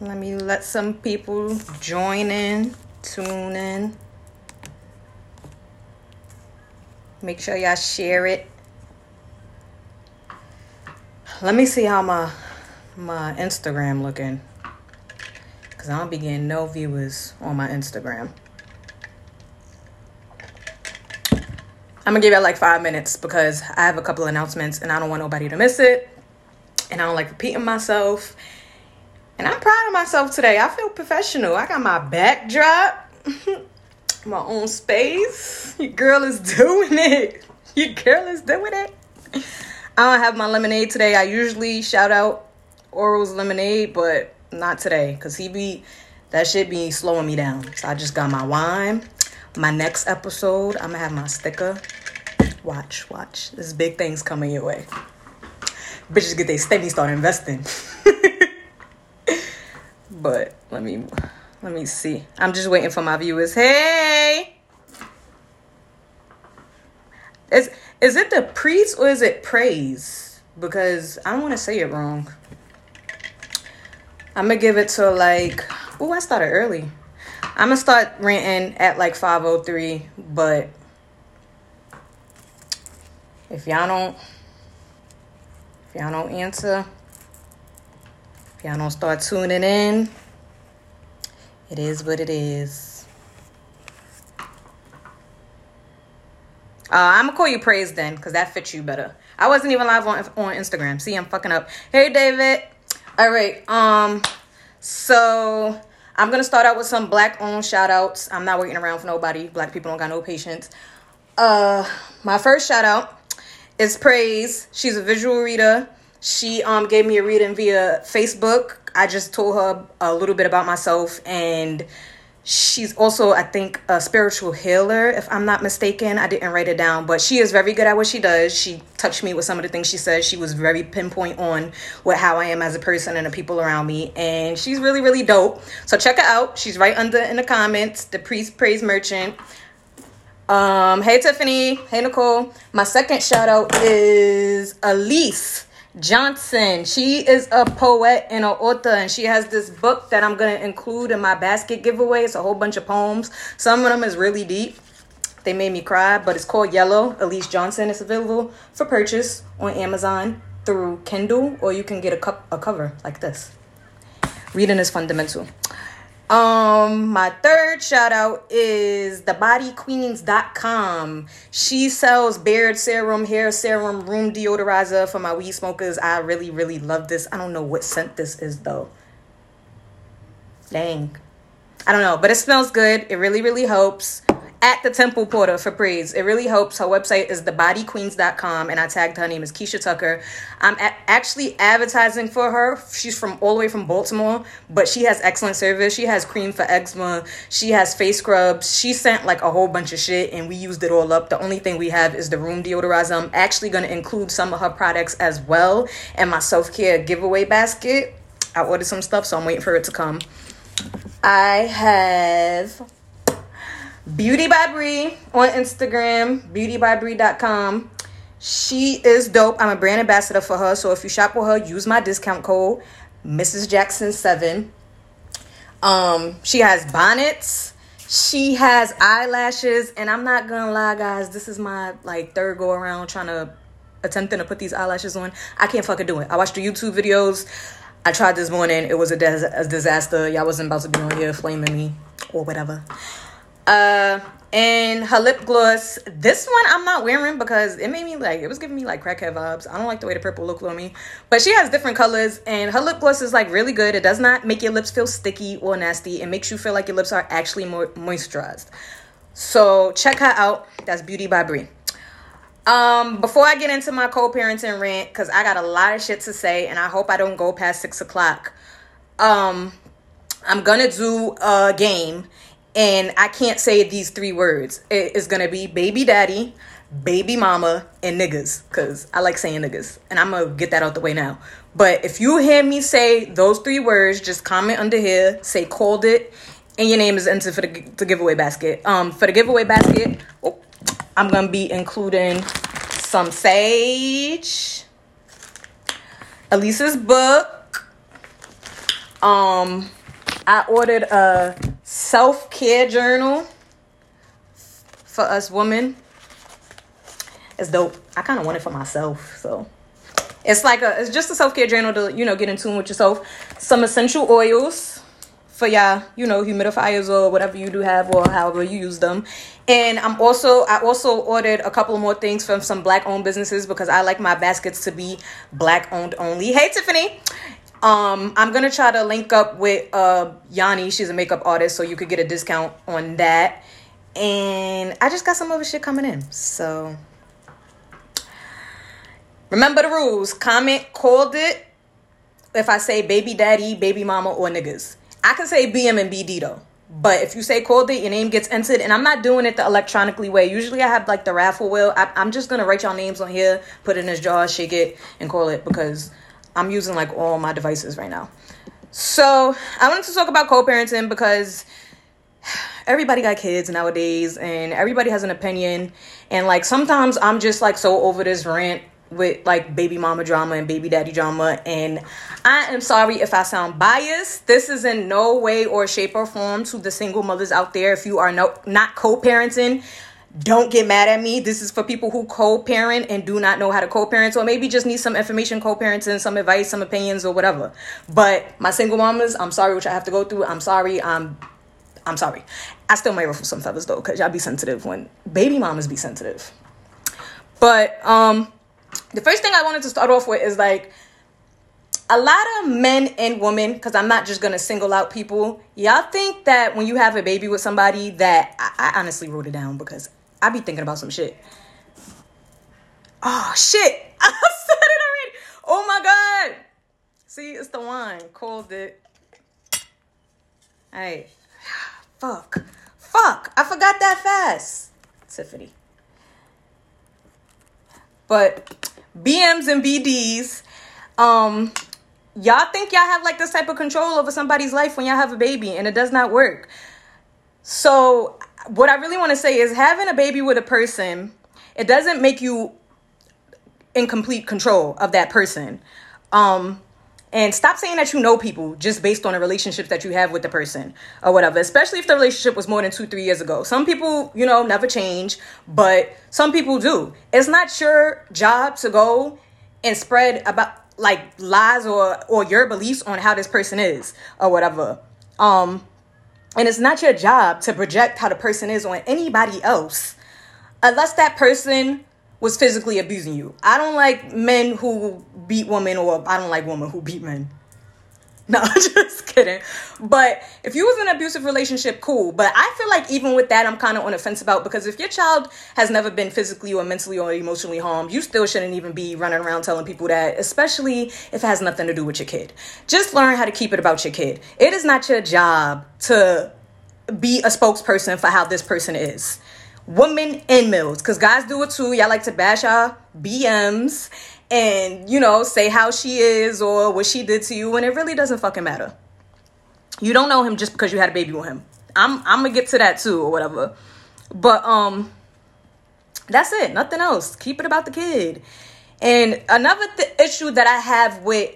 Let me let some people join in, tune in. Make sure y'all share it. Let me see how my my Instagram looking. Cause I don't be getting no viewers on my Instagram. I'm gonna give it like five minutes because I have a couple announcements and I don't want nobody to miss it. And I don't like repeating myself. And I'm proud of myself today. I feel professional. I got my backdrop, my own space. Your girl is doing it. Your girl is doing it. I don't have my lemonade today. I usually shout out Oral's lemonade, but not today because he be that shit be slowing me down. So I just got my wine. My next episode, I'm gonna have my sticker. Watch, watch. There's big things coming your way. Bitches get they steady start investing. but let me let me see. I'm just waiting for my viewers. Hey. Is is it the priest or is it praise? Because I don't want to say it wrong. I'm gonna give it to like. Oh, I started early. I'm gonna start renting at like 5:03, but if y'all don't, if y'all don't answer, y'all don't start tuning in, it is what it is. Uh, I'm gonna call you praise then, cause that fits you better. I wasn't even live on on Instagram. See, I'm fucking up. Hey, David. All right. Um. So I'm gonna start out with some black owned shout outs. I'm not waiting around for nobody. Black people don't got no patience. Uh, my first shout out is Praise. She's a visual reader. She um gave me a reading via Facebook. I just told her a little bit about myself and She's also, I think, a spiritual healer, if I'm not mistaken. I didn't write it down, but she is very good at what she does. She touched me with some of the things she said. She was very pinpoint on what how I am as a person and the people around me, and she's really, really dope. So check her out. She's right under in the comments. The priest praise merchant. Um, hey Tiffany, hey Nicole. My second shout out is Elise. Johnson. She is a poet and an author, and she has this book that I'm gonna include in my basket giveaway. It's a whole bunch of poems. Some of them is really deep. They made me cry, but it's called Yellow. Elise Johnson. It's available for purchase on Amazon through Kindle, or you can get a cup a cover like this. Reading is fundamental. Um, my third shout out is thebodyqueens.com. She sells beard serum, hair serum, room deodorizer for my weed smokers. I really, really love this. I don't know what scent this is though. Dang. I don't know, but it smells good. It really, really helps at the Temple Porter for praise. It really helps. Her website is thebodyqueens.com, and I tagged her name is Keisha Tucker. I'm a- actually advertising for her. She's from all the way from Baltimore, but she has excellent service. She has cream for eczema. She has face scrubs. She sent like a whole bunch of shit, and we used it all up. The only thing we have is the room deodorizer. I'm actually going to include some of her products as well in my self care giveaway basket. I ordered some stuff, so I'm waiting for it to come. I have Beauty by Bree on Instagram, beautybybrie.com. She is dope. I'm a brand ambassador for her. So if you shop with her, use my discount code, Mrs. Jackson7. Um, she has bonnets. She has eyelashes. And I'm not gonna lie, guys, this is my like third go around trying to attempting to put these eyelashes on. I can't fucking do it. I watched the YouTube videos. I tried this morning. It was a, des- a disaster. Y'all wasn't about to be on here flaming me or whatever. Uh, and her lip gloss. This one I'm not wearing because it made me like it was giving me like crackhead vibes. I don't like the way the purple looked on me, but she has different colors, and her lip gloss is like really good. It does not make your lips feel sticky or nasty. It makes you feel like your lips are actually more moisturized. So check her out. That's Beauty by Bree. Um, before I get into my co-parenting rant, because I got a lot of shit to say, and I hope I don't go past six o'clock. Um, I'm gonna do a game, and I can't say these three words. It is gonna be baby daddy, baby mama, and niggas, because I like saying niggas, and I'm gonna get that out the way now. But if you hear me say those three words, just comment under here, say called it, and your name is entered for the, the giveaway basket. Um, for the giveaway basket, oh, I'm gonna be including some sage, Elisa's book, Um, I ordered a self care journal for us women. It's dope. I kind of want it for myself, so it's like a it's just a self care journal to you know get in tune with yourself. Some essential oils for y'all, you know, humidifiers or whatever you do have or however you use them. And I'm also I also ordered a couple more things from some black owned businesses because I like my baskets to be black owned only. Hey Tiffany. Um, I'm gonna try to link up with uh Yanni. She's a makeup artist, so you could get a discount on that. And I just got some other shit coming in. So remember the rules. Comment called it if I say baby daddy, baby mama, or niggas. I can say BM and BD though. But if you say called it, your name gets entered, and I'm not doing it the electronically way. Usually, I have like the raffle wheel. I, am just gonna write y'all names on here, put it in this jar, shake it, and call it because I'm using like all my devices right now. So I wanted to talk about co-parenting because everybody got kids nowadays, and everybody has an opinion. And like sometimes I'm just like so over this rant with like baby mama drama and baby daddy drama and I am sorry if I sound biased. This is in no way or shape or form to the single mothers out there if you are no, not co-parenting. Don't get mad at me. This is for people who co-parent and do not know how to co-parent or maybe just need some information co-parenting, some advice, some opinions or whatever. But my single mamas, I'm sorry what I have to go through. I'm sorry. I'm I'm sorry. I still might ruffle some feathers though, cause y'all be sensitive when baby mamas be sensitive. But um the first thing I wanted to start off with is like a lot of men and women, because I'm not just gonna single out people, y'all think that when you have a baby with somebody that I, I honestly wrote it down because I be thinking about some shit. Oh shit! I said it already. Oh my god! See, it's the wine. Called it. Hey, fuck, fuck! I forgot that fast, Tiffany. But BMs and BDs, um, y'all think y'all have like this type of control over somebody's life when y'all have a baby, and it does not work. So, what I really want to say is having a baby with a person, it doesn't make you in complete control of that person. Um, and stop saying that you know people just based on the relationships that you have with the person or whatever, especially if the relationship was more than two, three years ago. Some people, you know, never change, but some people do. It's not your job to go and spread about like lies or or your beliefs on how this person is or whatever. Um and it's not your job to project how the person is on anybody else unless that person was physically abusing you. I don't like men who beat women, or I don't like women who beat men. No, just kidding. But if you was in an abusive relationship, cool. But I feel like even with that, I'm kind of on the fence about because if your child has never been physically or mentally or emotionally harmed, you still shouldn't even be running around telling people that, especially if it has nothing to do with your kid. Just learn how to keep it about your kid. It is not your job to be a spokesperson for how this person is women and males because guys do it too y'all like to bash our bms and you know say how she is or what she did to you and it really doesn't fucking matter. You don't know him just because you had a baby with him. I'm i'm gonna get to that too or whatever. But um that's it. Nothing else. Keep it about the kid. And another th- issue that i have with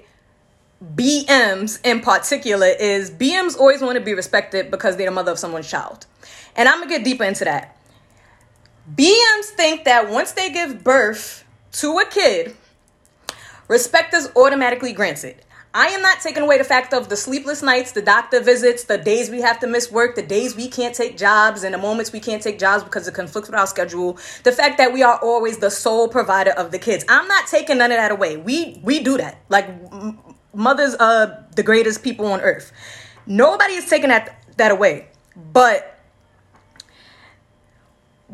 BMs in particular is BMs always want to be respected because they're the mother of someone's child. And I'm going to get deeper into that. BMs think that once they give birth to a kid, respect is automatically granted. I am not taking away the fact of the sleepless nights, the doctor visits, the days we have to miss work, the days we can't take jobs, and the moments we can't take jobs because it conflicts with our schedule. The fact that we are always the sole provider of the kids. I'm not taking none of that away. We we do that. Like m- mothers are the greatest people on earth. Nobody is taking that that away. But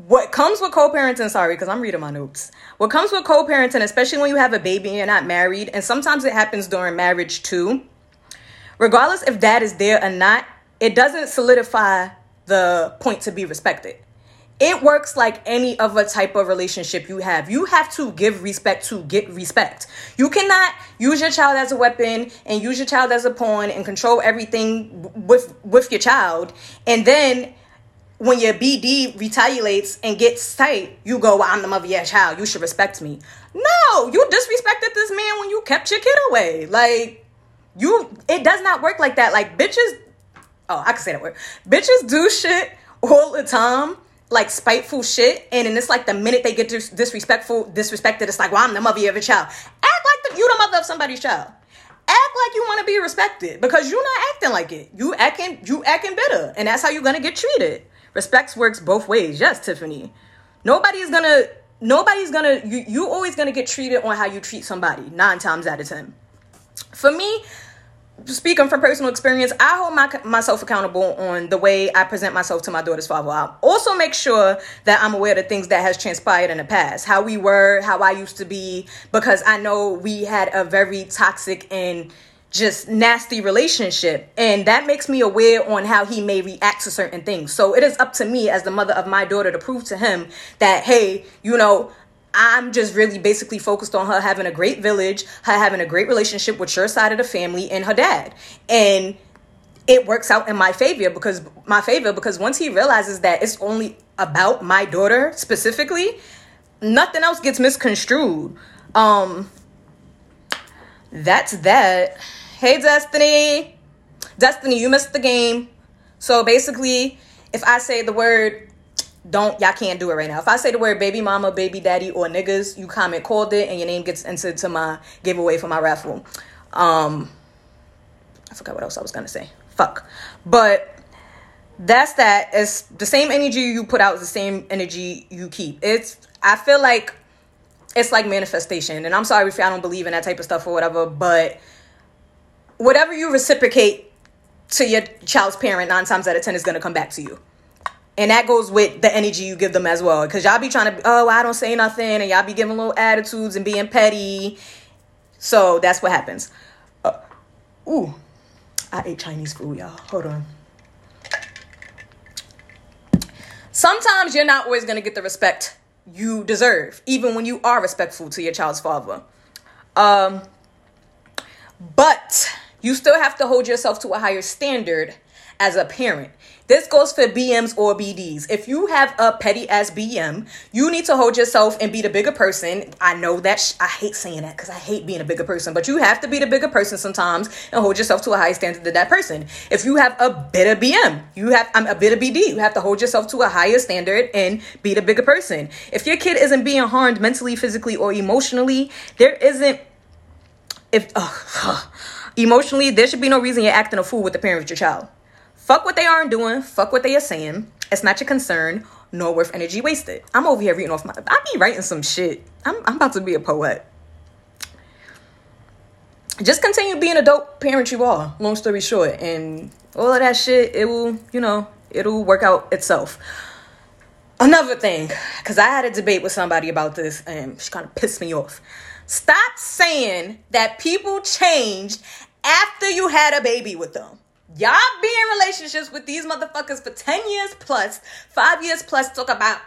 what comes with co-parenting sorry because i'm reading my notes what comes with co-parenting especially when you have a baby and you're not married and sometimes it happens during marriage too regardless if dad is there or not it doesn't solidify the point to be respected it works like any other type of relationship you have. You have to give respect to get respect. You cannot use your child as a weapon and use your child as a pawn and control everything with with your child and then when your BD retaliates and gets tight, you go, well, I'm the mother of your child. You should respect me. No, you disrespected this man when you kept your kid away. Like, You it does not work like that. Like bitches oh, I can say that word. Bitches do shit all the time, like spiteful shit, and then it's like the minute they get dis- disrespectful, disrespected, it's like, well, I'm the mother of your child. Act like the, you the mother of somebody's child. Act like you want to be respected because you're not acting like it. You acting, you acting bitter, and that's how you're gonna get treated. Respect works both ways. Yes, Tiffany. Nobody's gonna, nobody's gonna. You you always gonna get treated on how you treat somebody. Nine times out of ten. For me, speaking from personal experience, I hold my, myself accountable on the way I present myself to my daughter's father. I also make sure that I'm aware of things that has transpired in the past, how we were, how I used to be, because I know we had a very toxic and just nasty relationship and that makes me aware on how he may react to certain things so it is up to me as the mother of my daughter to prove to him that hey you know I'm just really basically focused on her having a great village, her having a great relationship with your side of the family and her dad. And it works out in my favor because my favor because once he realizes that it's only about my daughter specifically, nothing else gets misconstrued. Um that's that. Hey Destiny. Destiny, you missed the game. So basically, if I say the word don't y'all can't do it right now. If I say the word baby mama, baby daddy, or niggas, you comment called it, and your name gets entered to my giveaway for my raffle. Um, I forgot what else I was gonna say. Fuck, but that's that. It's the same energy you put out is the same energy you keep. It's I feel like it's like manifestation, and I'm sorry if I don't believe in that type of stuff or whatever, but whatever you reciprocate to your child's parent, nine times out of ten is gonna come back to you. And that goes with the energy you give them as well. Because y'all be trying to, oh, I don't say nothing. And y'all be giving little attitudes and being petty. So that's what happens. Uh, ooh, I ate Chinese food, y'all. Hold on. Sometimes you're not always to get the respect you deserve, even when you are respectful to your child's father. Um, but you still have to hold yourself to a higher standard as a parent. This goes for BMs or BDs. If you have a petty ass BM, you need to hold yourself and be the bigger person. I know that sh- I hate saying that because I hate being a bigger person, but you have to be the bigger person sometimes and hold yourself to a higher standard than that person. If you have a bitter BM, you have I'm a bitter BD. You have to hold yourself to a higher standard and be the bigger person. If your kid isn't being harmed mentally, physically, or emotionally, there isn't if emotionally there should be no reason you're acting a fool with the parent of your child. Fuck what they aren't doing. Fuck what they are saying. It's not your concern, nor worth energy wasted. I'm over here reading off my. I be writing some shit. I'm, I'm about to be a poet. Just continue being a dope parent you are. Long story short, and all of that shit, it will, you know, it'll work out itself. Another thing, because I had a debate with somebody about this, and she kind of pissed me off. Stop saying that people changed after you had a baby with them. Y'all be in relationships with these motherfuckers for 10 years plus, five years plus, talk about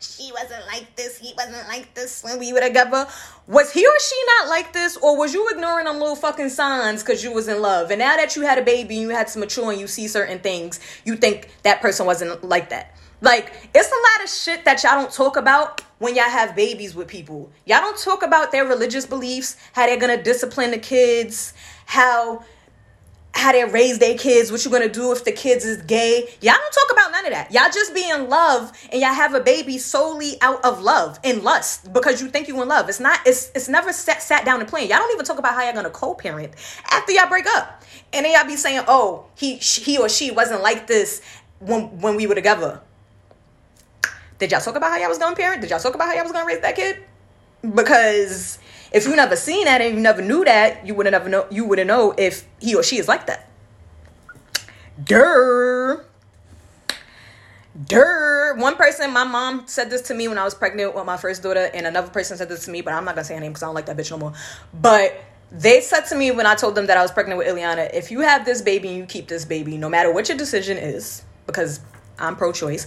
she wasn't like this, he wasn't like this when we were together. Was he or she not like this, or was you ignoring them little fucking signs because you was in love? And now that you had a baby and you had to mature and you see certain things, you think that person wasn't like that. Like, it's a lot of shit that y'all don't talk about when y'all have babies with people. Y'all don't talk about their religious beliefs, how they're gonna discipline the kids, how how they raise their kids, what you're gonna do if the kids is gay. Y'all don't talk about none of that. Y'all just be in love and y'all have a baby solely out of love and lust because you think you in love. It's not, it's it's never sat sat down and playing. Y'all don't even talk about how y'all gonna co-parent after y'all break up. And then y'all be saying, oh, he he or she wasn't like this when when we were together. Did y'all talk about how y'all was gonna parent? Did y'all talk about how y'all was gonna raise that kid? Because if you never seen that and you never knew that, you wouldn't ever know you wouldn't know if he or she is like that. Durr. Durr. One person, my mom said this to me when I was pregnant with my first daughter, and another person said this to me, but I'm not gonna say her name because I don't like that bitch no more. But they said to me when I told them that I was pregnant with Ileana, if you have this baby and you keep this baby, no matter what your decision is, because I'm pro choice,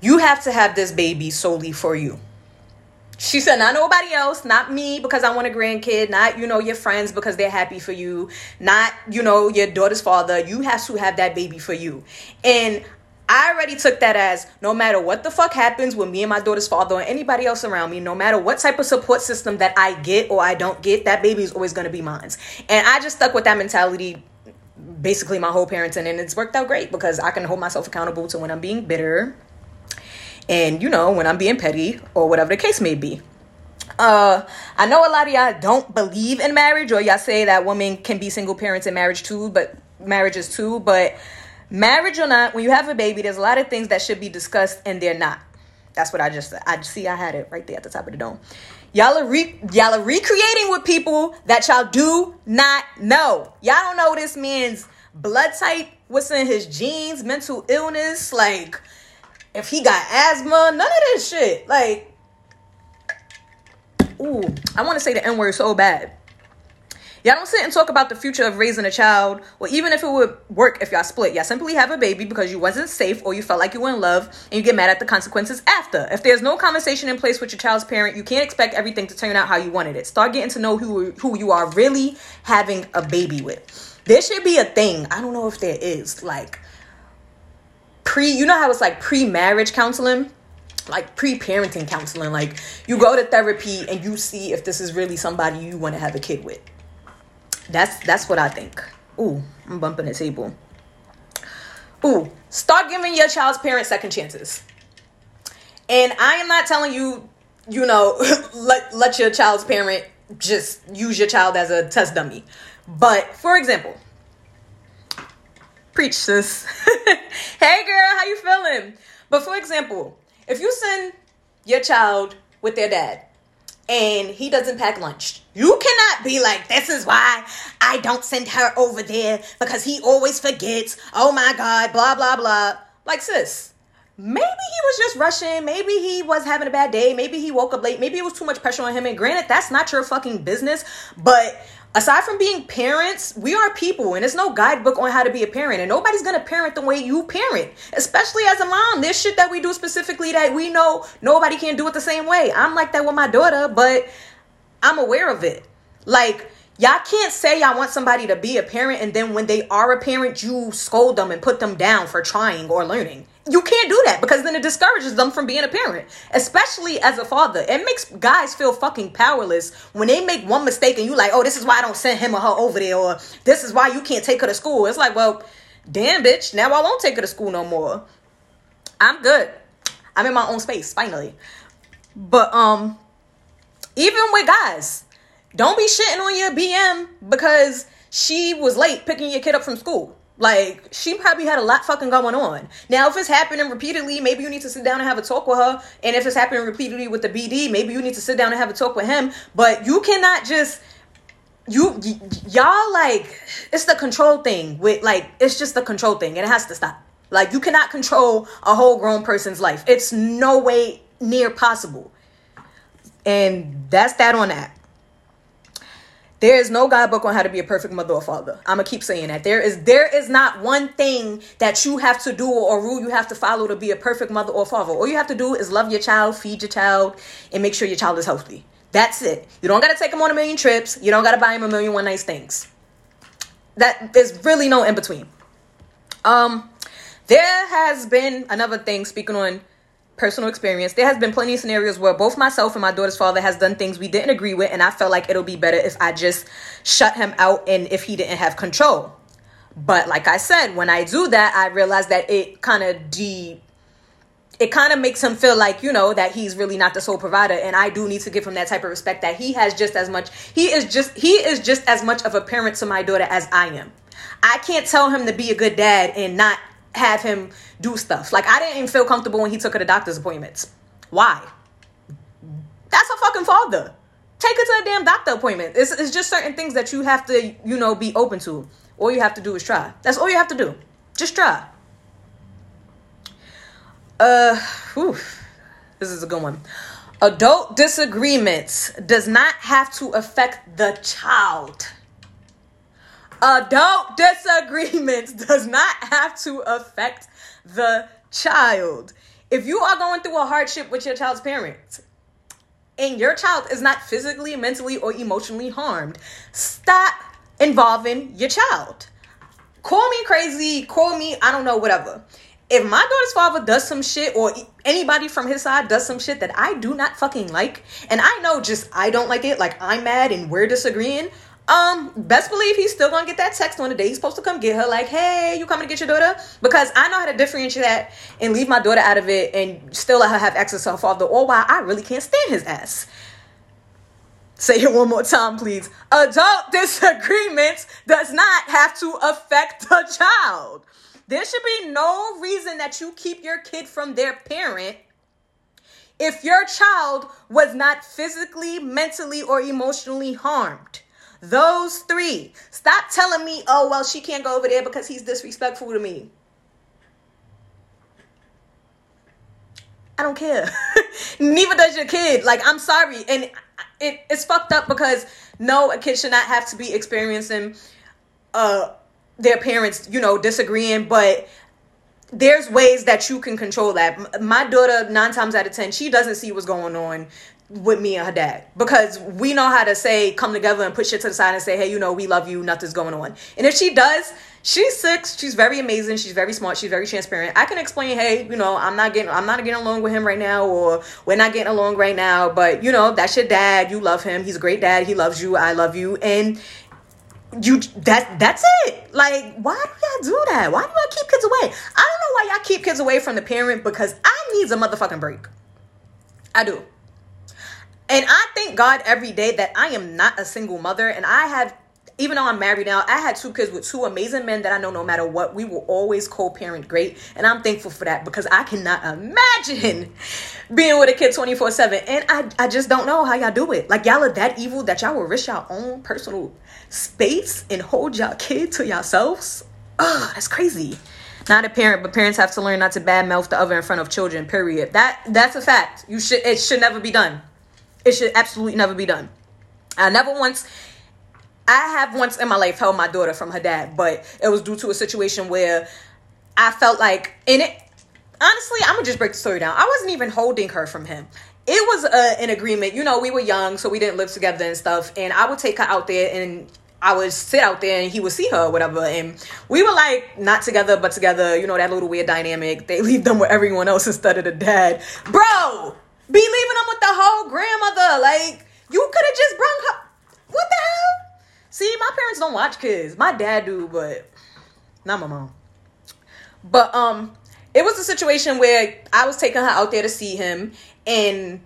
you have to have this baby solely for you. She said, not nobody else, not me because I want a grandkid, not, you know, your friends because they're happy for you, not, you know, your daughter's father. You have to have that baby for you. And I already took that as no matter what the fuck happens with me and my daughter's father or anybody else around me, no matter what type of support system that I get or I don't get, that baby is always gonna be mine. And I just stuck with that mentality basically my whole parenting and it's worked out great because I can hold myself accountable to when I'm being bitter and you know when I'm being petty or whatever the case may be. Uh, I know a lot of y'all don't believe in marriage, or y'all say that women can be single parents in marriage too, but marriages too. But marriage or not, when you have a baby, there's a lot of things that should be discussed, and they're not. That's what I just I see. I had it right there at the top of the dome. Y'all are re, y'all are recreating with people that y'all do not know. Y'all don't know this man's blood type, what's in his genes, mental illness, like if he got asthma, none of this shit. Like ooh, I want to say the N word so bad. Y'all don't sit and talk about the future of raising a child, or even if it would work if y'all split. Y'all simply have a baby because you wasn't safe or you felt like you were in love, and you get mad at the consequences after. If there's no conversation in place with your child's parent, you can't expect everything to turn out how you wanted it. Start getting to know who who you are really having a baby with. There should be a thing. I don't know if there is like pre. You know how it's like pre-marriage counseling? Like pre-parenting counseling. Like you go to therapy and you see if this is really somebody you want to have a kid with. That's that's what i think. Ooh i'm bumping the table. Ooh start giving your child's parents second chances. And i am not telling you you know let let your child's parent just use your child as a test dummy. But for example preach sis hey girl how you feeling but for example if you send your child with their dad and he doesn't pack lunch, you cannot be like, this is why I don't send her over there because he always forgets. Oh my God, blah, blah, blah. Like, sis, maybe he was just rushing. Maybe he was having a bad day. Maybe he woke up late. Maybe it was too much pressure on him. And granted, that's not your fucking business. But aside from being parents, we are people, and there's no guidebook on how to be a parent, and nobody's gonna parent the way you parent, especially as a mom. There's shit that we do specifically that we know nobody can do it the same way. I'm like that with my daughter, but I'm aware of it. Like, y'all can't say y'all want somebody to be a parent, and then when they are a parent, you scold them and put them down for trying or learning you can't do that because then it discourages them from being a parent, especially as a father. It makes guys feel fucking powerless when they make one mistake and you like, oh, this is why I don't send him or her over there, or this is why you can't take her to school. It's like, well, damn, bitch, now I won't take her to school no more. I'm good. I'm in my own space finally. But um, even with guys, don't be shitting on your BM because she was late picking your kid up from school. Like she probably had a lot fucking going on. Now, if it's happening repeatedly, maybe you need to sit down and have a talk with her. And if it's happening repeatedly with the BD, maybe you need to sit down and have a talk with him. But you cannot just you y- y'all like it's the control thing with like it's just the control thing and it has to stop. Like you cannot control a whole grown person's life. It's no way near possible. And that's that on that. There is no guidebook on how to be a perfect mother or father. I'm gonna keep saying that. There is there is not one thing that you have to do or rule you have to follow to be a perfect mother or father. All you have to do is love your child, feed your child, and make sure your child is healthy. That's it. You don't gotta take them on a million trips. You don't gotta buy them a million one nice things. That there's really no in between. Um, there has been another thing speaking on personal experience, there has been plenty of scenarios where both myself and my daughter's father has done things we didn't agree with, and I felt like it'll be better if I just shut him out and if he didn't have control. But like I said, when I do that, I realize that it kind of de it kind of makes him feel like you know that he's really not the sole provider and i do need to give him that type of respect that he has just as much he is just he is just as much of a parent to my daughter as i am i can't tell him to be a good dad and not have him do stuff. Like I didn't even feel comfortable when he took her to doctor's appointments. Why? That's a fucking father. Take her to a damn doctor appointment. It's, it's just certain things that you have to, you know, be open to. All you have to do is try. That's all you have to do. Just try. Uh, whew. this is a good one. Adult disagreements does not have to affect the child. Adult disagreements does not have to affect the child. If you are going through a hardship with your child's parents and your child is not physically, mentally, or emotionally harmed, stop involving your child. Call me crazy, call me, I don't know, whatever. if my daughter's father does some shit or anybody from his side does some shit that I do not fucking like, and I know just I don't like it, like I'm mad and we're disagreeing, um, best believe he's still gonna get that text on the day he's supposed to come get her, like, hey, you coming to get your daughter? Because I know how to differentiate that and leave my daughter out of it and still let her have access to her father, or why I really can't stand his ass. Say it one more time, please. Adult disagreements does not have to affect the child. There should be no reason that you keep your kid from their parent if your child was not physically, mentally, or emotionally harmed. Those three. Stop telling me, oh, well, she can't go over there because he's disrespectful to me. I don't care. Neither does your kid. Like, I'm sorry. And it, it's fucked up because no, a kid should not have to be experiencing uh their parents, you know, disagreeing, but there's ways that you can control that. My daughter, nine times out of ten, she doesn't see what's going on with me and her dad. Because we know how to say come together and put shit to the side and say hey you know we love you nothing's going on. And if she does she's six she's very amazing she's very smart she's very transparent. I can explain hey you know i'm not getting i'm not getting along with him right now or we're not getting along right now but you know that's your dad you love him he's a great dad he loves you i love you and you that that's it. Like why do y'all do that? Why do y'all keep kids away? I don't know why y'all keep kids away from the parent because i needs a motherfucking break. I do and I thank God every day that I am not a single mother and I have even though I'm married now, I had two kids with two amazing men that I know no matter what, we will always co parent great. And I'm thankful for that because I cannot imagine being with a kid 24 7. And I, I just don't know how y'all do it. Like, y'all are that evil that y'all will risk your own personal space and hold y'all kid to yourselves. Ugh, that's crazy. Not a parent, but parents have to learn not to badmouth the other in front of children, period. That That's a fact. You should It should never be done. It should absolutely never be done. I never once I have once in my life held my daughter from her dad, but it was due to a situation where I felt like in it honestly, I'm gonna just break the story down. I wasn't even holding her from him. It was a, an agreement. You know, we were young, so we didn't live together and stuff. And I would take her out there and I would sit out there and he would see her or whatever. And we were like not together, but together, you know, that little weird dynamic. They leave them with everyone else instead of the dad. Bro, be leaving them with the whole grandmother. Like, you could have just brung her. What the hell? See, my parents don't watch kids. My dad do, but not my mom. But um, it was a situation where I was taking her out there to see him, and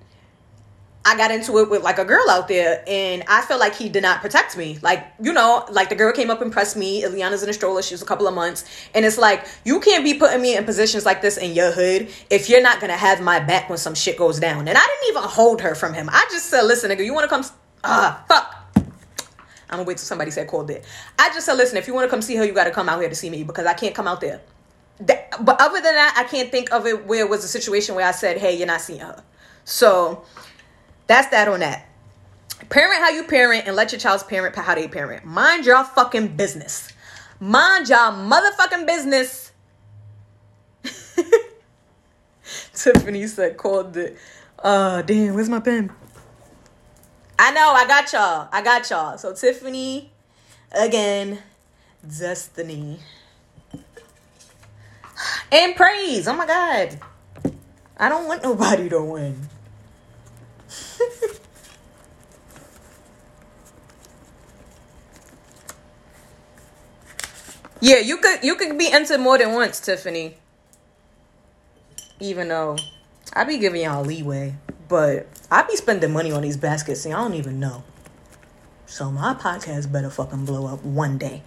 I got into it with like a girl out there, and I felt like he did not protect me. Like, you know, like the girl came up and pressed me. Ileana's in a stroller. She was a couple of months. And it's like, you can't be putting me in positions like this in your hood if you're not to have my back when some shit goes down. And I didn't even hold her from him. I just said, listen, nigga, you want to come? Ah, fuck. I'm gonna wait till somebody said called it. I just said, listen, if you want to come see her, you got to come out here to see me because I can't come out there. That, but other than that, I can't think of it where it was a situation where I said, hey, you're not seeing her. So that's that on that. Parent how you parent and let your child's parent how they parent. Mind your fucking business. Mind your motherfucking business. Tiffany said, called it. Uh, damn, where's my pen? I know, I got y'all. I got y'all. So, Tiffany, again, Destiny. And praise. Oh my God. I don't want nobody to win. yeah, you could you could be entered more than once, Tiffany. Even though I be giving y'all leeway, but I be spending money on these baskets and I don't even know. So my podcast better fucking blow up one day.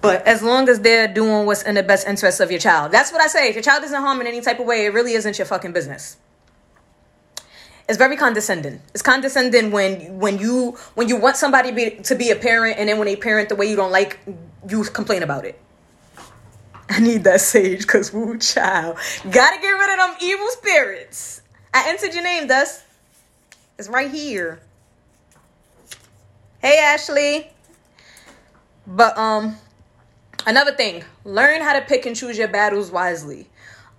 But as long as they're doing what's in the best interest of your child, that's what I say. If your child isn't harmed in any type of way, it really isn't your fucking business it's very condescending. It's condescending when when you when you want somebody be, to be a parent and then when they parent the way you don't like, you complain about it. I need that sage because woo child. Gotta get rid of them evil spirits. I entered your name, thus It's right here. Hey Ashley. But um another thing, learn how to pick and choose your battles wisely.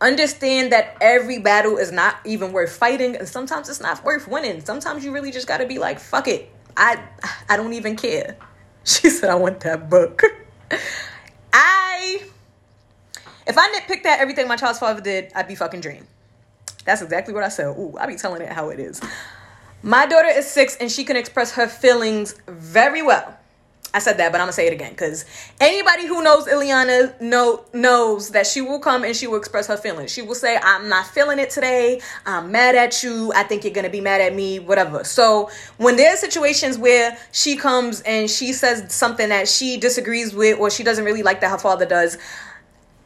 Understand that every battle is not even worth fighting, and sometimes it's not worth winning. Sometimes you really just gotta be like, fuck it. I I don't even care. She said, I want that book. I if I nitpicked at everything my child's father did, I'd be fucking dream. That's exactly what I said. Ooh, I be telling it how it is. My daughter is six and she can express her feelings very well. I said that, but I'm gonna say it again because anybody who knows Ileana know knows that she will come and she will express her feelings. She will say, "I'm not feeling it today. I'm mad at you. I think you're gonna be mad at me. Whatever." So when there are situations where she comes and she says something that she disagrees with or she doesn't really like that her father does,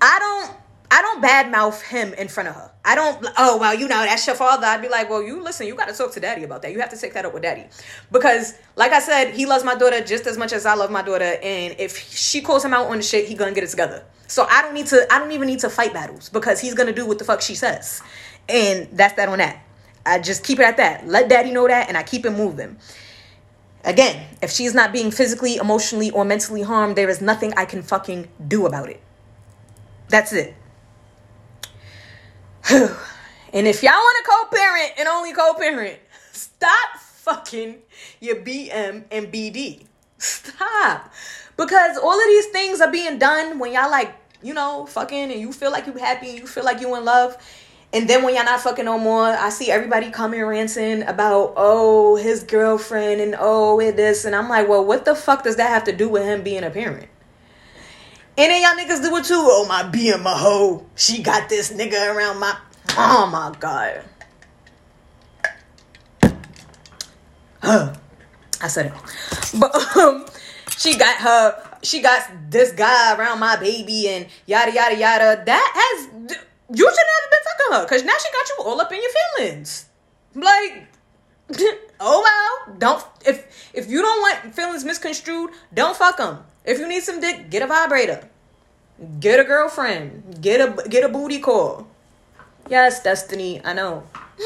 I don't I don't badmouth him in front of her. I don't, oh, well, you know, that's your father. I'd be like, well, you listen, you got to talk to daddy about that. You have to take that up with daddy. Because, like I said, he loves my daughter just as much as I love my daughter. And if she calls him out on the shit, he going to get it together. So I don't need to, I don't even need to fight battles because he's going to do what the fuck she says. And that's that on that. I just keep it at that. Let daddy know that and I keep it moving. Again, if she's not being physically, emotionally, or mentally harmed, there is nothing I can fucking do about it. That's it. and if y'all want to co-parent and only co-parent, stop fucking your BM and BD. Stop. Because all of these things are being done when y'all like, you know, fucking and you feel like you happy and you feel like you in love. And then when y'all not fucking no more, I see everybody coming ranting about, oh, his girlfriend and oh, it this. And I'm like, well, what the fuck does that have to do with him being a parent? And then y'all niggas do it too. Oh, my being my hoe. She got this nigga around my. Oh my god. Huh. I said it. But um, she got her. She got this guy around my baby and yada yada yada. That has you should never have been fucking her because now she got you all up in your feelings. Like, oh well, don't if if you don't want feelings misconstrued, don't fuck them. If you need some dick, get a vibrator. Get a girlfriend. Get a get a booty call. Yes, Destiny, I know.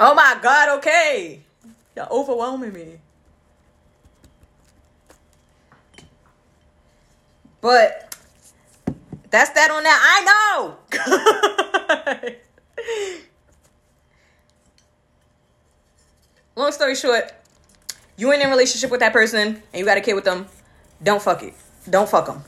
oh my god, okay. You're overwhelming me. But that's that on that. I know. Long story short, you ain't in a relationship with that person and you got a kid with them, don't fuck it. Don't fuck them.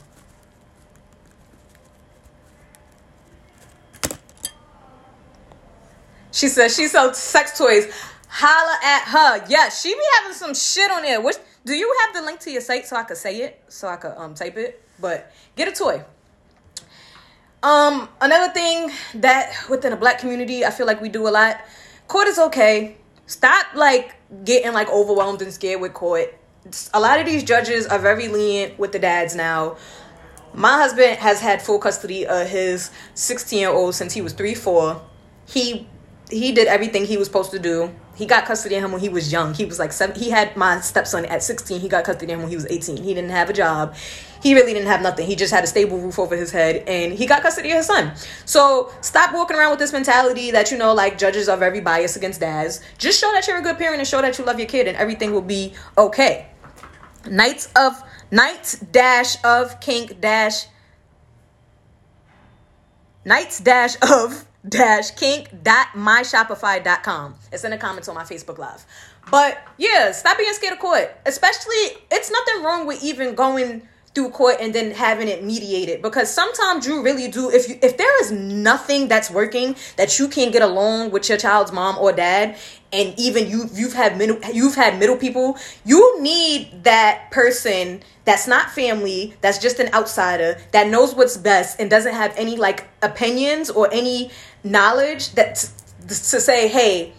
She says she sells sex toys. Holla at her. Yeah, she be having some shit on there. Which do you have the link to your site so I could say it? So I could um type it? But get a toy. Um, another thing that within the black community I feel like we do a lot. Court is okay. Stop like getting like overwhelmed and scared with court. A lot of these judges are very lenient with the dads now. My husband has had full custody of his 16 year old since he was three, four. He he did everything he was supposed to do. He got custody of him when he was young. He was like seven. He had my stepson at 16. He got custody of him when he was 18. He didn't have a job. He really didn't have nothing. He just had a stable roof over his head and he got custody of his son. So stop walking around with this mentality that, you know, like judges are very biased against dads. Just show that you're a good parent and show that you love your kid and everything will be okay. Knights of, Knights dash of kink dash, Knights dash of dash kink dot myshopify.com. It's in the comments on my Facebook Live. But yeah, stop being scared of court. Especially, it's nothing wrong with even going through court and then having it mediated. Because sometimes you really do if you if there is nothing that's working that you can't get along with your child's mom or dad and even you you've had middle you've had middle people you need that person that's not family that's just an outsider that knows what's best and doesn't have any like opinions or any knowledge that to say hey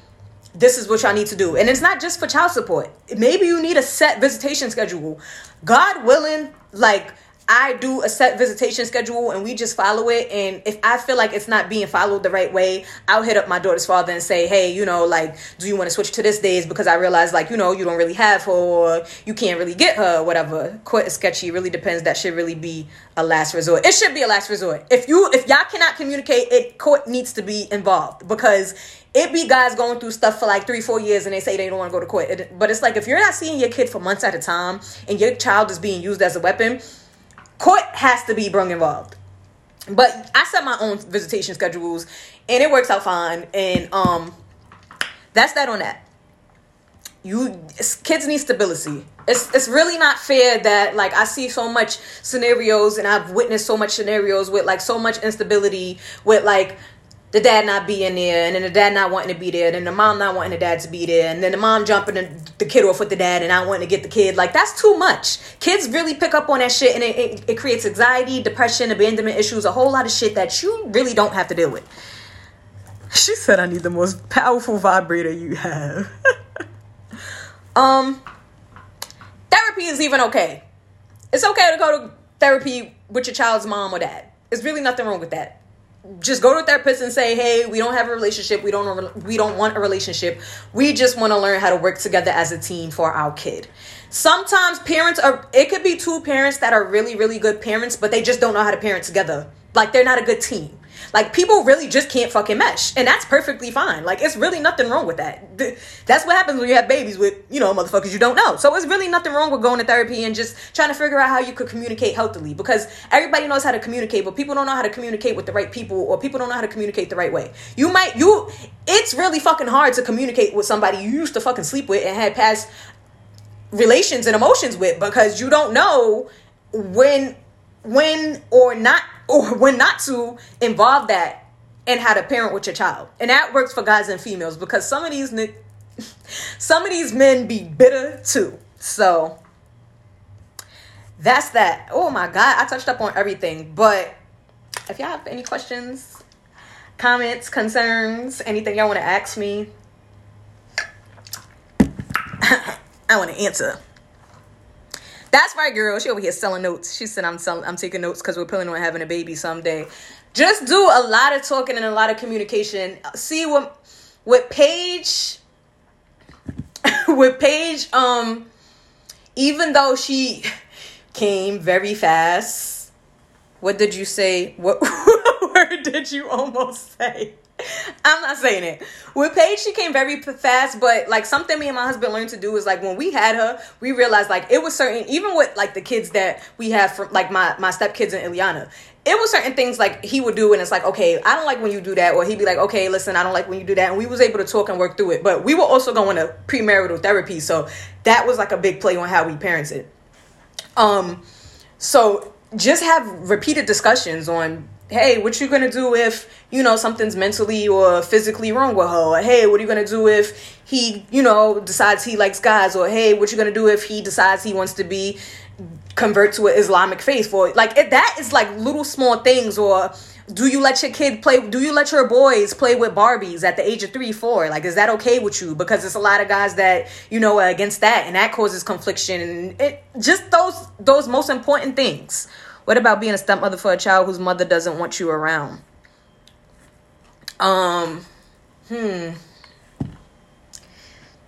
this is what y'all need to do and it's not just for child support maybe you need a set visitation schedule god willing like I do a set visitation schedule and we just follow it. And if I feel like it's not being followed the right way, I'll hit up my daughter's father and say, hey, you know, like, do you want to switch to this days? Because I realize, like, you know, you don't really have her or you can't really get her, whatever. Court is sketchy. It really depends. That should really be a last resort. It should be a last resort. If you, if y'all cannot communicate, it court needs to be involved because it be guys going through stuff for like three, four years and they say they don't want to go to court. But it's like if you're not seeing your kid for months at a time and your child is being used as a weapon, court has to be brung involved. But I set my own visitation schedules and it works out fine. And um that's that on that. you kids need stability it's it's really not fair that like i see so much scenarios and i've witnessed so much scenarios with like so much instability with like the dad not being there and then the dad not wanting to be there and then the mom not wanting the dad to be there and then the mom jumping the, kid off with the dad and not wanting to get the kid like that's too much kids really pick up on that shit and it, it, it creates anxiety depression abandonment issues a whole lot of shit that you really don't have to deal with she said i need the most powerful vibrator you have Um, therapy is even okay. It's okay to go to therapy with your child's mom or dad. There's really nothing wrong with that. Just go to a therapist and say, "Hey, we don't have a relationship. We don't we don't want a relationship. We just want to learn how to work together as a team for our kid." Sometimes parents are it could be two parents that are really really good parents, but they just don't know how to parent together. Like they're not a good team. Like people really just can't fucking mesh, and that's perfectly fine. Like it's really nothing wrong with that. That's what happens when you have babies with you know motherfuckers you don't know. So it's really nothing wrong with going to therapy and just trying to figure out how you could communicate healthily because everybody knows how to communicate, but people don't know how to communicate with the right people or people don't know how to communicate the right way. You might you. It's really fucking hard to communicate with somebody you used to fucking sleep with and had past relations and emotions with because you don't know when when or not or when not to involve that and how to parent with your child. And that works for guys and females because some of these some of these men be bitter too. So that's that. Oh my god, I touched up on everything. But if y'all have any questions, comments, concerns, anything y'all want to ask me, I want to answer. That's right, girl. She over here selling notes. She said, "I'm selling. I'm taking notes because we're planning on having a baby someday." Just do a lot of talking and a lot of communication. See what with Paige. with Paige, um, even though she came very fast, what did you say? What did you almost say? I'm not saying it. With Paige, she came very fast, but like something me and my husband learned to do is like when we had her, we realized like it was certain even with like the kids that we have from like my my stepkids and Ileana, it was certain things like he would do and it's like okay i don't like when you do that or he'd be like okay listen i don't like when you do that and we was able to talk and work through it but we were also going to premarital therapy so that was like a big play on how we parented um so just have repeated discussions on hey, what you gonna do if you know something's mentally or physically wrong with her? Or, hey, what are you gonna do if he, you know, decides he likes guys? Or hey, what you gonna do if he decides he wants to be convert to an Islamic faith? For like it, that is like little small things. Or do you let your kid play? Do you let your boys play with Barbies at the age of three, four? Like, is that okay with you? Because it's a lot of guys that you know are against that, and that causes confliction. And it just those those most important things. What about being a stepmother for a child whose mother doesn't want you around? Um, hmm.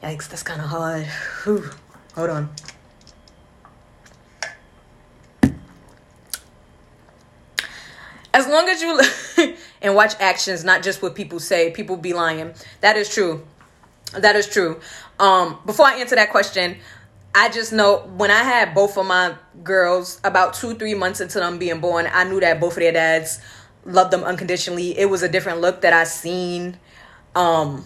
Yikes, that's kind of hard. Whew. Hold on. As long as you and watch actions, not just what people say, people be lying. That is true. That is true. Um, before I answer that question, I just know when I had both of my girls about two, three months into them being born, I knew that both of their dads loved them unconditionally. It was a different look that I seen um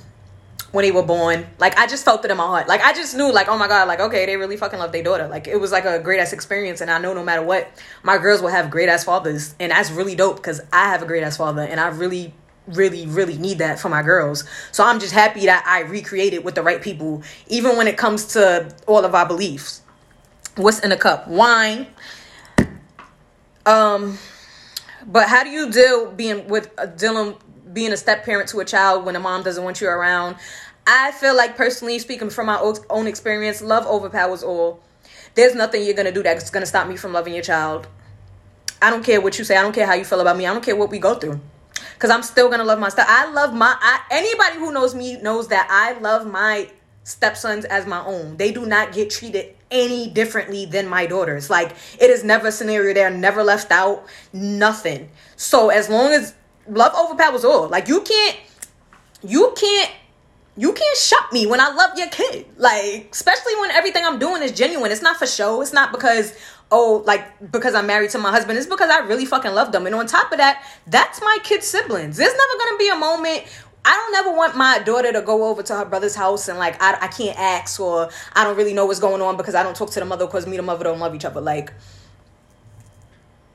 when they were born. Like I just felt it in my heart. Like I just knew, like, oh my god, like okay, they really fucking love their daughter. Like it was like a great ass experience, and I know no matter what, my girls will have great ass fathers, and that's really dope because I have a great ass father, and I really really really need that for my girls. So i'm just happy that i recreated with the right people even when it comes to all of our beliefs. What's in a cup? Wine. Um but how do you deal being with uh, dealing being a step parent to a child when a mom doesn't want you around? I feel like personally speaking from my own experience love overpowers all. There's nothing you're gonna do that's gonna stop me from loving your child. I don't care what you say. I don't care how you feel about me. I don't care what we go through because I'm still gonna love my stuff. I love my I, anybody who knows me knows that I love my stepsons as my own. They do not get treated any differently than my daughters. Like it is never a scenario they're never left out. Nothing. So as long as love overpowers all, like you can't, you can't you can't shut me when I love your kid. Like, especially when everything I'm doing is genuine. It's not for show. It's not because, oh, like because I'm married to my husband. It's because I really fucking love them. And on top of that, that's my kid's siblings. There's never gonna be a moment I don't ever want my daughter to go over to her brother's house and like I, I can't ask or I don't really know what's going on because I don't talk to the mother because me and the mother don't love each other. Like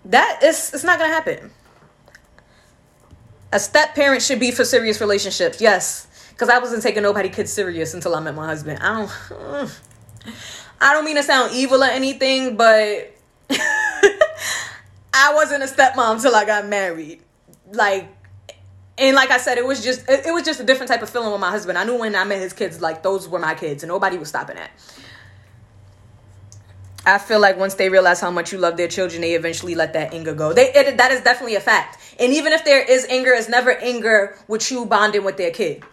that is it's not gonna happen. A step parent should be for serious relationships, yes. Cause I wasn't taking nobody kids serious until I met my husband. I don't mm. I don't mean to sound evil or anything, but I wasn't a stepmom till I got married. Like and like I said, it was just it, was just a different type of feeling with my husband. I knew when I met his kids, like those were my kids, and nobody was stopping that. I feel like once they realize how much you love their children, they eventually let that anger go. They it, that is definitely a fact. And even if there is anger, it's never anger with you bonding with their kid.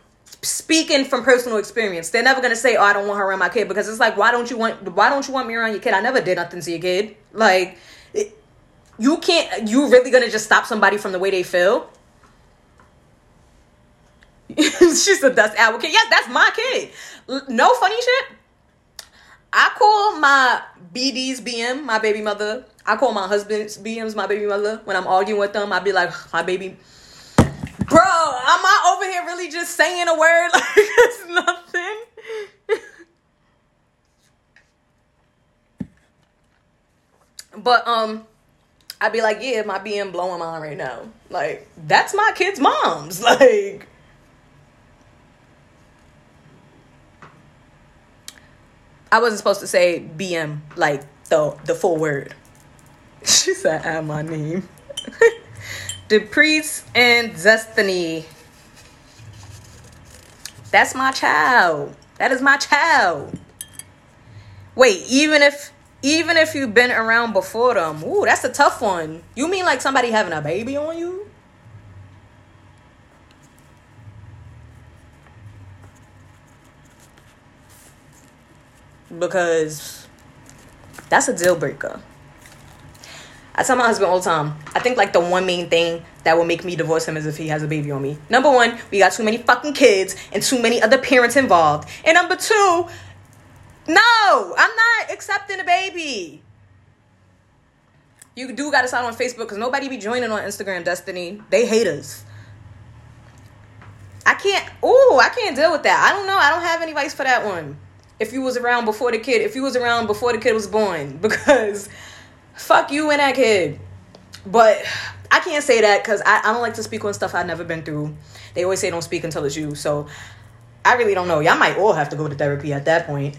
Speaking from personal experience, they're never gonna say, "Oh, I don't want her around my kid," because it's like, why don't you want why don't you want me around your kid? I never did nothing to your kid. Like, it, you can't. You really gonna just stop somebody from the way they feel? she said that's advocate. Yes, that's my kid. No funny shit. I call my BD's BM my baby mother. I call my husband's BM's my baby mother. When I'm arguing with them, I be like, my baby. Bro, am I over here really just saying a word like it's nothing? but um I'd be like, yeah, my BM blowing mine right now. Like, that's my kid's mom's. Like I wasn't supposed to say BM like the the full word. She said, "Add my name." Depriest and Destiny. That's my child. That is my child. Wait, even if even if you've been around before them, ooh, that's a tough one. You mean like somebody having a baby on you? because that's a deal breaker. I tell my husband all the time, I think like the one main thing that will make me divorce him is if he has a baby on me. Number one, we got too many fucking kids and too many other parents involved. And number two, no, I'm not accepting a baby. You do got to sign on Facebook because nobody be joining on Instagram, Destiny. They hate us. I can't, oh, I can't deal with that. I don't know. I don't have any advice for that one if you was around before the kid, if you was around before the kid was born, because fuck you and that kid. But I can't say that because I, I don't like to speak on stuff I've never been through. They always say don't speak until it's you. So I really don't know. Y'all might all have to go to therapy at that point.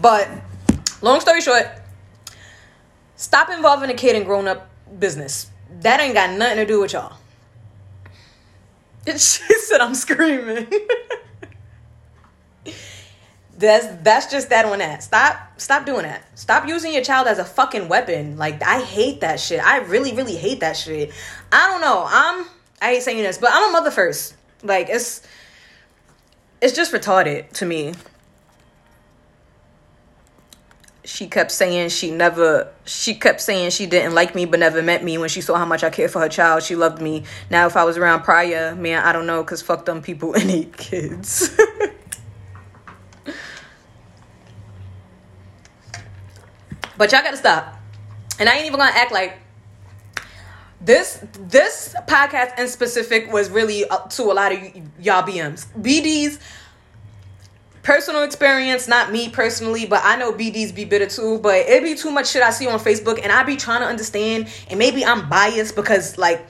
But long story short, stop involving a kid in grown up business. That ain't got nothing to do with y'all. And She said I'm screaming. that's that's just that on that. Stop stop doing that. Stop using your child as a fucking weapon. Like I hate that shit. I really really hate that shit. I don't know. I'm I hate saying this, but I'm a mother first. Like it's it's just retarded to me she kept saying she never she kept saying she didn't like me but never met me when she saw how much I cared for her child she loved me now if I was around prior man I don't know cuz fuck them people and eight kids but y'all got to stop and I ain't even to act like this this podcast in specific was really up to a lot of y'all BMs BDs personal experience, not me personally, but I know BDs be bitter too. But it be too much shit I see on Facebook, and I be trying to understand. And maybe I'm biased because like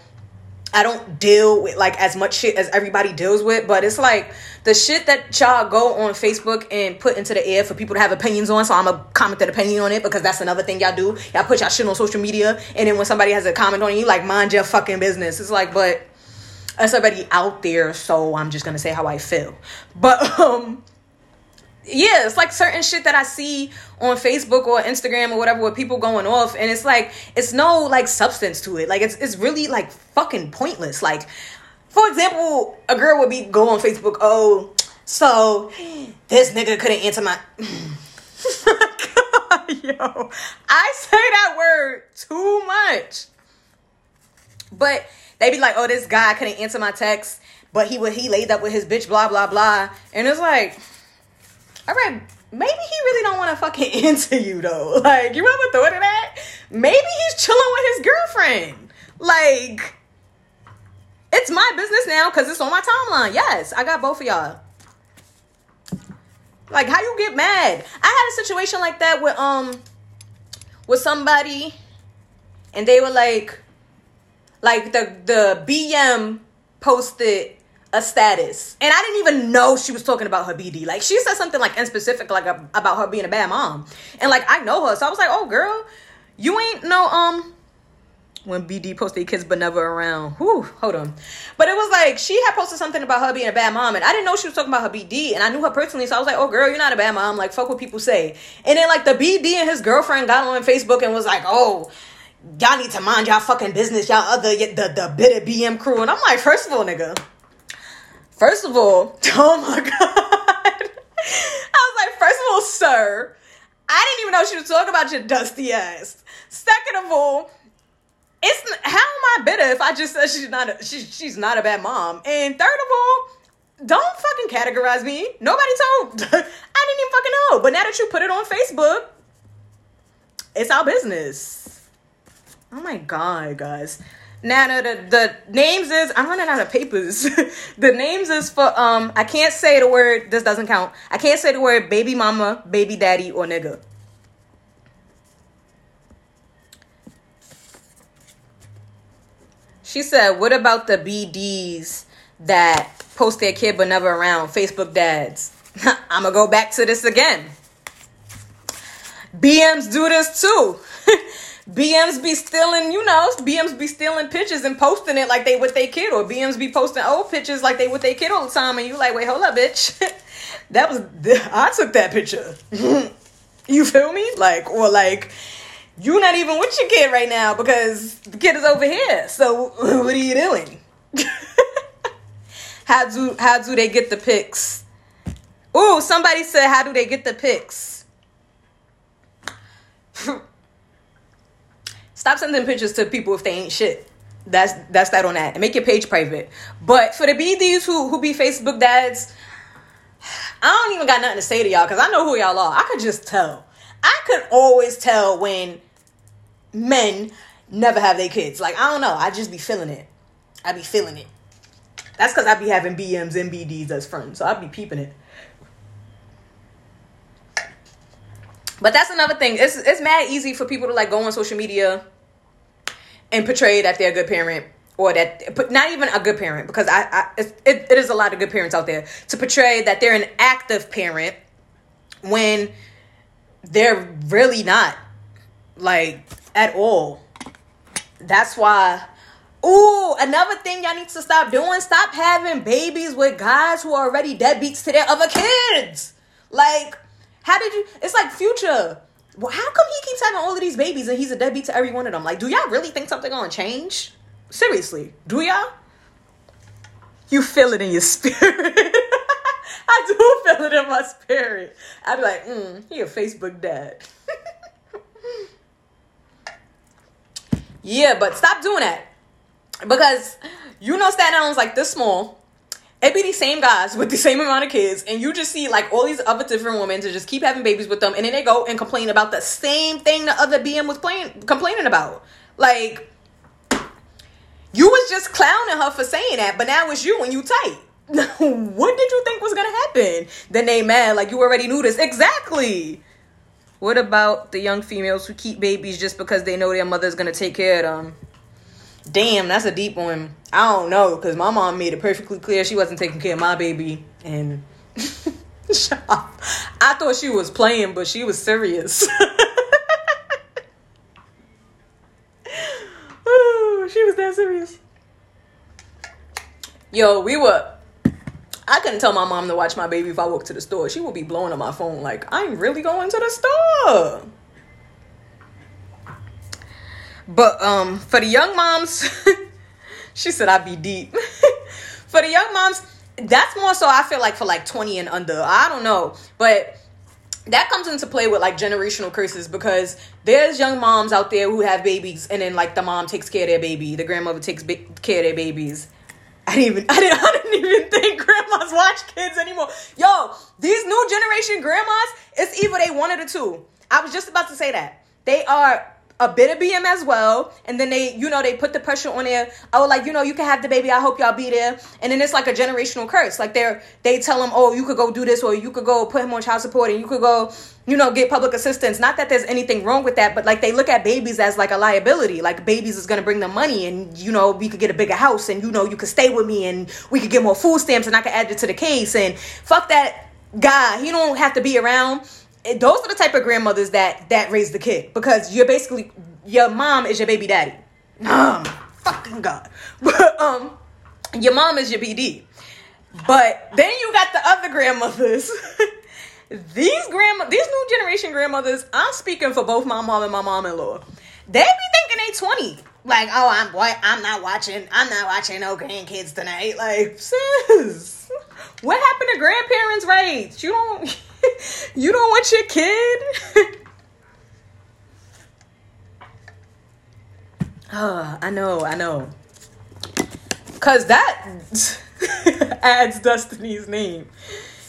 I don't deal with like as much shit as everybody deals with. But it's like the shit that y'all go on Facebook and put into the air for people to have opinions on. So I'm a comment that opinion on it because that's another thing y'all do. Y'all put y'all shit on social media, and then when somebody has a comment on you, like mind your fucking business. It's like, but. That's already out there, so I'm just gonna say how I feel. But um yeah, it's like certain shit that I see on Facebook or Instagram or whatever with people going off, and it's like it's no like substance to it. Like it's it's really like fucking pointless. Like, for example, a girl would be go on Facebook, oh, so this nigga couldn't answer my yo. I say that word too much. But they be like, oh, this guy couldn't answer my text, but he would he laid up with his bitch, blah blah blah. And it's like all right, maybe he really don't want to fucking answer you though. Like, you ever thought of that? Maybe he's chilling with his girlfriend. Like, it's my business now because it's on my timeline. Yes, I got both of y'all. Like, how you get mad? I had a situation like that with um with somebody, and they were like, like the the BM posted a status, and I didn't even know she was talking about her BD. Like, she said something like in specific, like a, about her being a bad mom, and like I know her, so I was like, oh girl, you ain't no um when BD posted kids but never around. Whew, hold on. But it was like she had posted something about her being a bad mom, and I didn't know she was talking about her BD, and I knew her personally, so I was like, "Oh, girl, you're not a bad mom. Like, fuck what people say." And then like the BD and his girlfriend got on Facebook and was like, "Oh." Y'all need to mind y'all fucking business, y'all other the the bitter BM crew, and I'm like, first of all, nigga, first of all, oh my god, I was like, first of all, sir, I didn't even know she was talking about your dusty ass. Second of all, it's how am I bitter if I just said she's not a, she, she's not a bad mom? And third of all, don't fucking categorize me. Nobody told. I didn't even fucking know. But now that you put it on Facebook, it's our business. Oh my god, guys. Now the, the names is I'm running out of papers. the names is for um I can't say the word this doesn't count. I can't say the word baby mama, baby daddy, or nigga. She said, "What about the BDs that post their kid but never around? Facebook dads." I'm gonna go back to this again. BMs do this too. BMs be stealing, you know, BMs be stealing pictures and posting it like they with their kid, or BMs be posting old pictures like they with their kid all the time, and you like, wait, hold up, bitch. that was I took that picture. you feel me? Like, or like you're not even with your kid right now because the kid is over here. So what are you doing? how do how do they get the pics? Oh, somebody said how do they get the pics? Stop sending pictures to people if they ain't shit. That's that's that on that. And make your page private. But for the BDs who who be Facebook dads, I don't even got nothing to say to y'all because I know who y'all are. I could just tell. I could always tell when men never have their kids. Like, I don't know. I just be feeling it. I be feeling it. That's because I be having BMs and BDs as friends. So I be peeping it. But that's another thing. It's it's mad easy for people to like go on social media and portray that they're a good parent or that but not even a good parent because I, I it, it is a lot of good parents out there to portray that they're an active parent when they're really not like at all. That's why. Ooh, another thing y'all need to stop doing: stop having babies with guys who are already deadbeats to their other kids. Like, how did you? It's like Future. Well, how come he keeps having all of these babies and he's a deadbeat to every one of them? Like, do y'all really think something gonna change? Seriously, do y'all? You feel it in your spirit. I do feel it in my spirit. I'd be like, mm, he a Facebook dad. Yeah, but stop doing that. Because you know Staten Island's like this small. It be the same guys with the same amount of kids, and you just see like all these other different women to just keep having babies with them, and then they go and complain about the same thing the other BM was playing complaining about. Like you was just clowning her for saying that, but now it's you and you tight. what did you think was gonna happen? Then they mad like you already knew this. Exactly. What about the young females who keep babies just because they know their mother's gonna take care of them? Damn, that's a deep one. I don't know, because my mom made it perfectly clear she wasn't taking care of my baby. And I thought she was playing, but she was serious. She was that serious. Yo, we were I couldn't tell my mom to watch my baby if I walked to the store. She would be blowing on my phone like, I'm really going to the store. But um, for the young moms, she said I'd be deep. for the young moms, that's more so I feel like for like 20 and under. I don't know. But that comes into play with like generational curses because there's young moms out there who have babies and then like the mom takes care of their baby, the grandmother takes care of their babies I didn't even I didn't, I didn't even think grandmas watch kids anymore. Yo, these new generation grandmas, it's either they one of the two. I was just about to say that. They are a bit of BM as well. And then they, you know, they put the pressure on there. Oh, like, you know, you can have the baby. I hope y'all be there. And then it's like a generational curse. Like they're, they tell them, oh, you could go do this or you could go put him on child support and you could go, you know, get public assistance. Not that there's anything wrong with that, but like they look at babies as like a liability. Like babies is going to bring them money and, you know, we could get a bigger house and, you know, you could stay with me and we could get more food stamps and I could add it to the case. And fuck that guy. He don't have to be around those are the type of grandmothers that that raise the kid because you're basically your mom is your baby daddy. Um, fucking god. But um, your mom is your BD. But then you got the other grandmothers. these grandma, these new generation grandmothers. I'm speaking for both my mom and my mom-in-law. They be thinking they 20. Like, oh, I'm boy, I'm not watching. I'm not watching no grandkids tonight. Like, sis, what happened to grandparents' rights? You don't. you don't want your kid? oh, I know, I know. Cause that adds Destiny's name.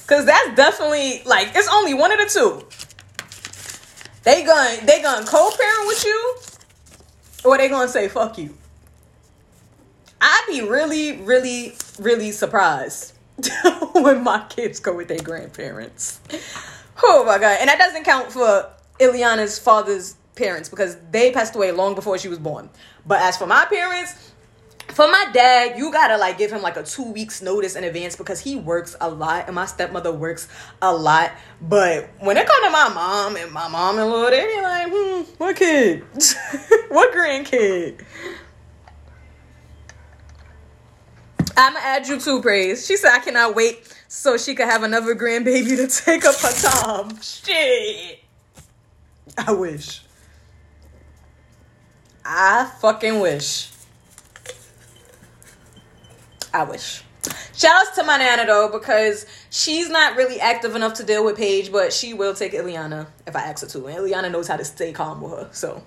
Cause that's definitely like it's only one of the two. They gonna they gonna co-parent with you, or they gonna say fuck you. I'd be really, really, really surprised when my kids go with their grandparents. Oh my god. And that doesn't count for Ileana's father's parents because they passed away long before she was born. But as for my parents, for my dad, you gotta like give him like a two weeks notice in advance because he works a lot and my stepmother works a lot. But when it comes to my mom and my mom in law, they be like, hmm, what kid? what grandkid? I'ma add you too, praise. She said I cannot wait so she could have another grandbaby to take up her time. Shit. I wish. I fucking wish. I wish. Shout outs to my nana though, because she's not really active enough to deal with Paige, but she will take Ileana if I ask her to. And Ileana knows how to stay calm with her. So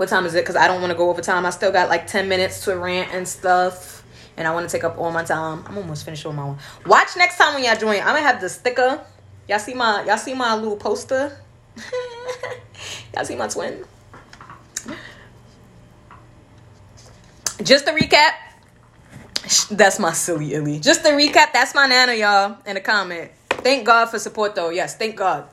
what time is it? Because I don't want to go over time. I still got like 10 minutes to rant and stuff. And I want to take up all my time. I'm almost finished with my one. Watch next time when y'all join. I'm gonna have the sticker. Y'all see my y'all see my little poster? y'all see my twin? Just to recap, that's my silly illy. Just to recap, that's my nana, y'all, in the comment. Thank God for support though. Yes, thank God.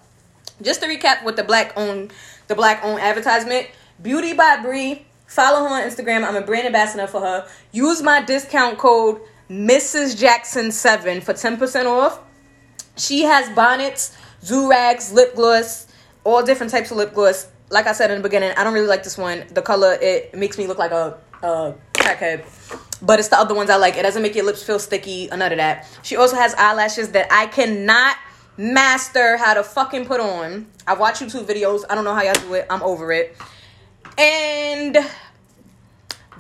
Just to recap with the black owned the black owned advertisement. Beauty by Brie. Follow her on Instagram. I'm a brand ambassador for her. Use my discount code Mrs. Jackson 7 for 10% off. She has bonnets, durags, lip gloss, all different types of lip gloss. Like I said in the beginning, I don't really like this one. The color it makes me look like a, a crackhead. But it's the other ones I like. It doesn't make your lips feel sticky none of that. She also has eyelashes that I cannot master how to fucking put on. I watch YouTube videos. I don't know how y'all do it. I'm over it. And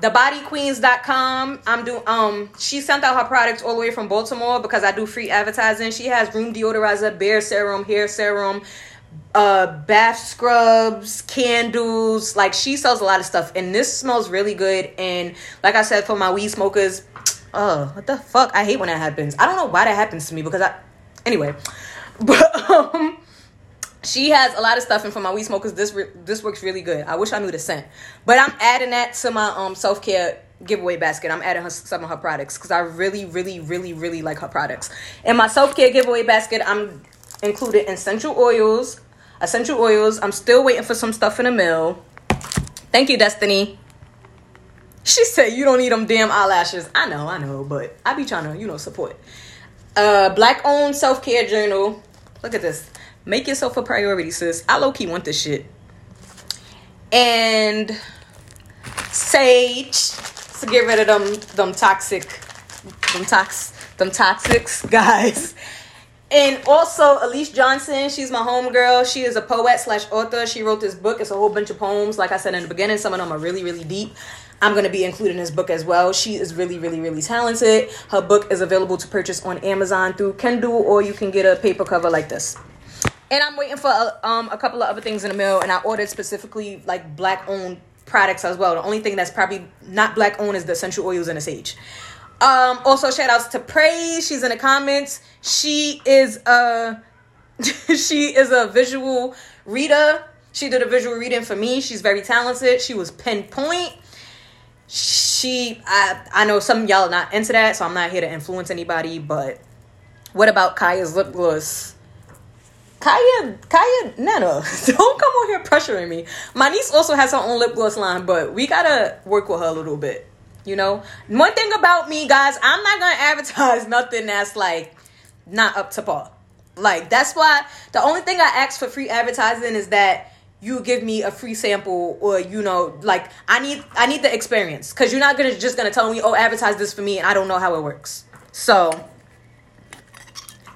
thebodyqueens.com i'm doing um she sent out her products all the way from baltimore because i do free advertising. She has room deodorizer bare serum hair serum uh bath scrubs candles. Like she sells a lot of stuff. And this smells really good. And like i said for my weed smokers oh what the fuck? I hate when that happens. I don't know why that happens to me because i anyway. But um she has a lot of stuff, and for my weed smokers, this re- this works really good. I wish I knew the scent, but I'm adding that to my um self care giveaway basket. I'm adding her, some of her products because I really, really, really, really like her products. In my self care giveaway basket, I'm included essential oils, essential oils. I'm still waiting for some stuff in the mail. Thank you, Destiny. She said you don't need them damn eyelashes. I know, I know, but I be trying to, you know, support. Uh, black owned self care journal. Look at this. Make yourself a priority, sis. I low key want this shit. And sage to get rid of them them toxic them tox them toxics guys. And also Elise Johnson, she's my homegirl. She is a poet slash author. She wrote this book. It's a whole bunch of poems. Like I said in the beginning, some of them are really, really deep. I'm going to be including this book as well. She is really, really, really talented. Her book is available to purchase on Amazon through Kindle, or you can get a paper cover like this and I'm waiting for a, um, a couple of other things in the mail, and I ordered specifically like black owned products as well. The only thing that's probably not black owned is the essential oils and the sage. Um, also, shout outs to Praise. She's in the comments. She is a she is a visual reader. She did a visual reading for me. She's very talented. She was pinpoint. She, I, I know some y'all are not into that, so I'm not here to influence anybody. But what about Kaya's lip gloss? Kaya, Kaya, Nana, don't come on here pressuring me. My niece also has her own lip gloss line, but we gotta work with her a little bit. You know, one thing about me, guys, I'm not gonna advertise nothing that's like not up to par. Like that's why the only thing I ask for free advertising is that you give me a free sample or you know like I need I need the experience cuz you're not to just to tell me oh advertise this for me and I don't know how it works. So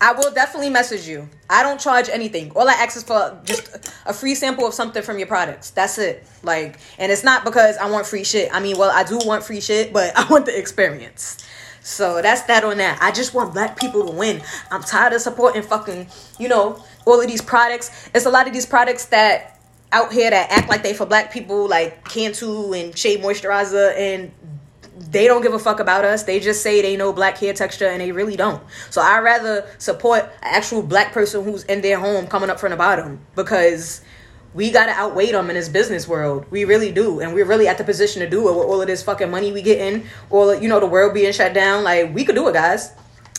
I will definitely message you. I don't charge anything. All I ask is for just a free sample of something from your products. That's it. Like, and it's not because I want free shit. I mean, well, I do want free shit, but I want the experience. So that's that on that. I just want black people to win. I'm tired of supporting fucking, you know, all of these products. It's a lot of these products that out here that act like they for black people, like Cantu and Shea Moisturizer, and they don't give a fuck about us. They just say they know black hair texture and they really don't. So I rather support an actual black person who's in their home coming up from the bottom because we gotta outweigh them in this business world. We really do, and we're really at the position to do it with all of this fucking money we get in, or you know the world being shut down. Like we could do it, guys.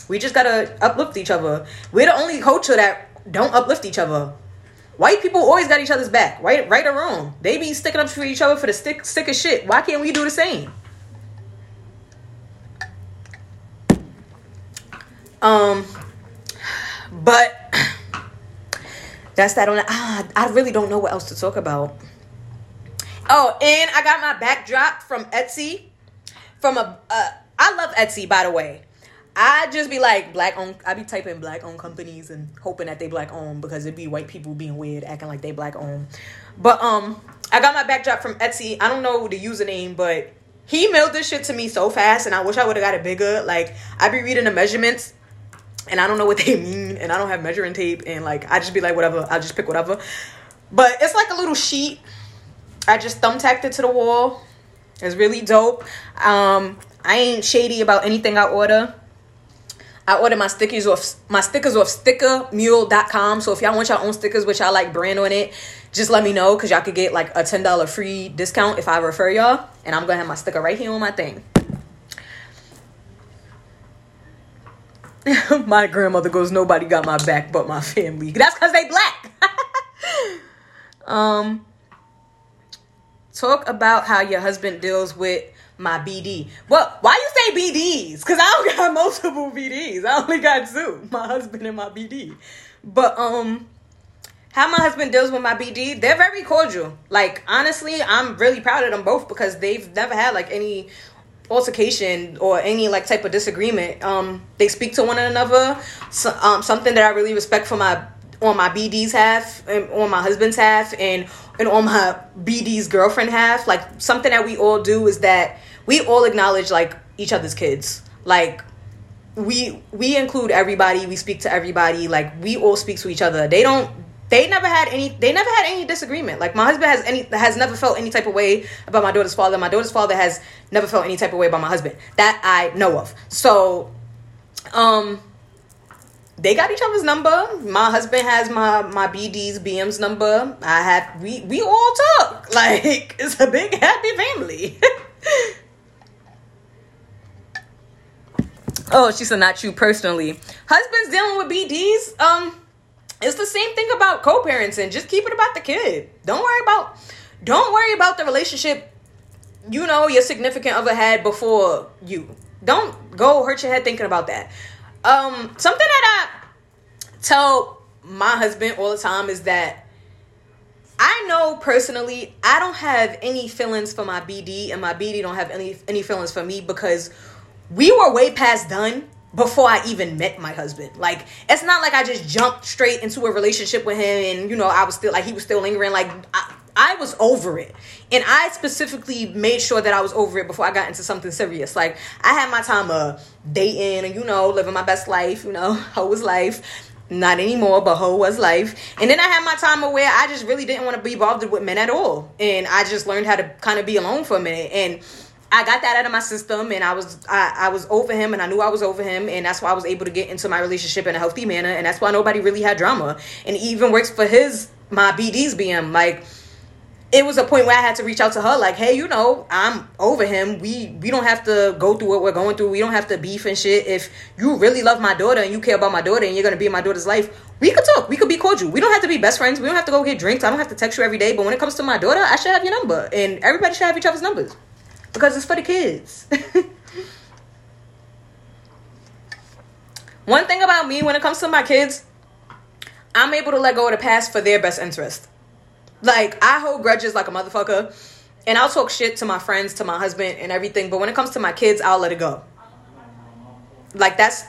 We just gotta uplift each other. We're the only culture that don't uplift each other. White people always got each other's back, right, right or wrong. They be sticking up for each other for the stick, stick of shit. Why can't we do the same? Um, but that's that on that. Ah, I really don't know what else to talk about. Oh, and I got my backdrop from Etsy. From a, uh, I love Etsy, by the way. I just be like black owned. I be typing black owned companies and hoping that they black owned because it'd be white people being weird, acting like they black owned. But um, I got my backdrop from Etsy. I don't know the username, but he mailed this shit to me so fast, and I wish I would have got it bigger. Like I be reading the measurements and I don't know what they mean, and I don't have measuring tape, and like I just be like, whatever, I'll just pick whatever. But it's like a little sheet. I just thumbtacked it to the wall. It's really dope. Um, I ain't shady about anything I order. I order my stickers off my stickers off stickermule.com. So if y'all want your own stickers which I like brand on it, just let me know because y'all could get like a $10 free discount if I refer y'all. And I'm gonna have my sticker right here on my thing. my grandmother goes, Nobody got my back but my family. That's because they black. um talk about how your husband deals with my BD. Well, why you say BDs? Because I don't got multiple BDs. I only got two. My husband and my BD. But um how my husband deals with my BD, they're very cordial. Like honestly, I'm really proud of them both because they've never had like any altercation or any like type of disagreement. Um, they speak to one another. So, um, something that I really respect for my on my BD's half and on my husband's half and and on my BD's girlfriend half. Like something that we all do is that we all acknowledge like each other's kids. Like we we include everybody. We speak to everybody. Like we all speak to each other. They don't they never had any they never had any disagreement. Like my husband has any has never felt any type of way about my daughter's father. My daughter's father has never felt any type of way about my husband. That i know of. So um they got each other's number. My husband has my my bd's bm's number. I have we we all talk. Like it's a big happy family. Oh she said not you personally. Husbands dealing with bds um it's the same thing about co-parenting. Just keep it about the kid. Don't worry about don't worry about the relationship you know your significant other had before you. Don't go hurt your head thinking about that. Um something that I tell my husband all the time is that I know personally I don't have any feelings for my BD and my BD don't have any any feelings for me because we were way past done before I even met my husband. Like it's not like I just jumped straight into a relationship with him and you know I was still like he was still lingering like I, I was over it. And I specifically made sure that I was over it before I got into something serious. Like I had my time of dating and you know living my best life, you know, hoe was life. Not anymore, but hoe was life. And then I had my time where I just really didn't want to be involved with men at all. And I just learned how to kind of be alone for a minute. And I got that out of my system and I was I, I was over him and I knew I was over him and that's why I was able to get into my relationship in a healthy manner and that's why nobody really had drama. And even works for his my BD's BM. Like it was a point where I had to reach out to her, like, hey, you know, I'm over him. We we don't have to go through what we're going through. We don't have to beef and shit. If you really love my daughter and you care about my daughter and you're gonna be in my daughter's life, we could talk. We could be cordial. We don't have to be best friends. We don't have to go get drinks. I don't have to text you every day. But when it comes to my daughter, I should have your number, and everybody should have each other's numbers because it's for the kids. One thing about me when it comes to my kids, I'm able to let go of the past for their best interest. Like I hold grudges like a motherfucker, and I'll talk shit to my friends, to my husband, and everything. But when it comes to my kids, I'll let it go. Like that's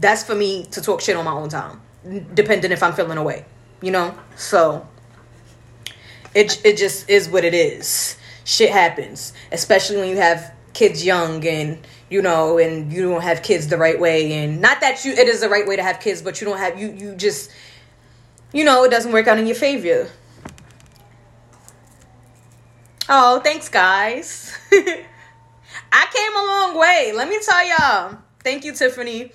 that's for me to talk shit on my own time, depending if I'm feeling away, you know. So it it just is what it is. Shit happens, especially when you have kids young and you know and you don't have kids the right way and not that you it is the right way to have kids but you don't have you you just you know it doesn't work out in your favor Oh, thanks, guys. I came a long way. Let me tell y'all. Thank you, Tiffany.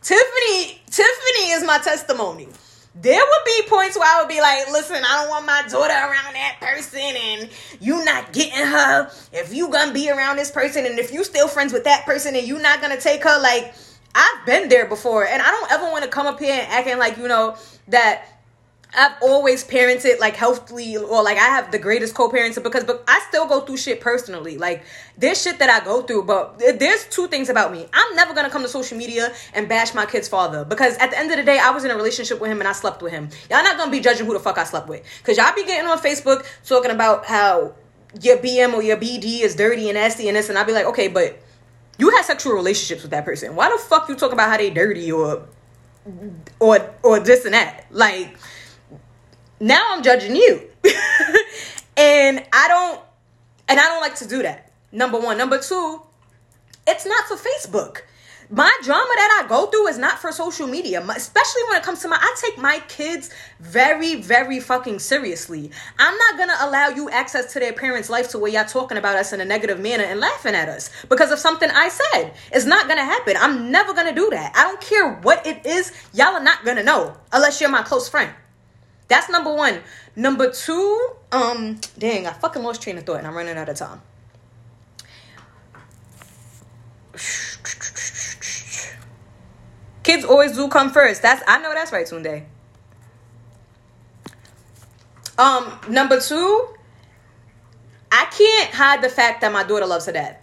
Tiffany, Tiffany is my testimony. There would be points where I would be like, listen, I don't want my daughter around that person and you not getting her. If you gonna be around this person and if you still friends with that person and you not gonna take her, like I've been there before. And I don't ever want to come up here and acting like, you know, that I've always parented like healthily or like I have the greatest co-parenting because but I still go through shit personally. Like there's shit that I go through, but there's two things about me. I'm never gonna come to social media and bash my kid's father because at the end of the day, I was in a relationship with him and I slept with him. Y'all not gonna be judging who the fuck I slept with. Cause y'all be getting on Facebook talking about how your BM or your BD is dirty and nasty and this, and I'll be like, okay, but you had sexual relationships with that person. Why the fuck you talk about how they dirty or or or this and that? Like now I'm judging you. and I don't and I don't like to do that. Number 1, number 2, it's not for Facebook. My drama that I go through is not for social media, especially when it comes to my. I take my kids very, very fucking seriously. I'm not gonna allow you access to their parents' life to where y'all talking about us in a negative manner and laughing at us because of something I said. It's not gonna happen. I'm never gonna do that. I don't care what it is. Y'all are not gonna know unless you're my close friend. That's number one. Number two, um, dang, I fucking lost train of thought and I'm running out of time. Kids always do come first. That's I know that's right, Tunde. Um, number two, I can't hide the fact that my daughter loves her dad.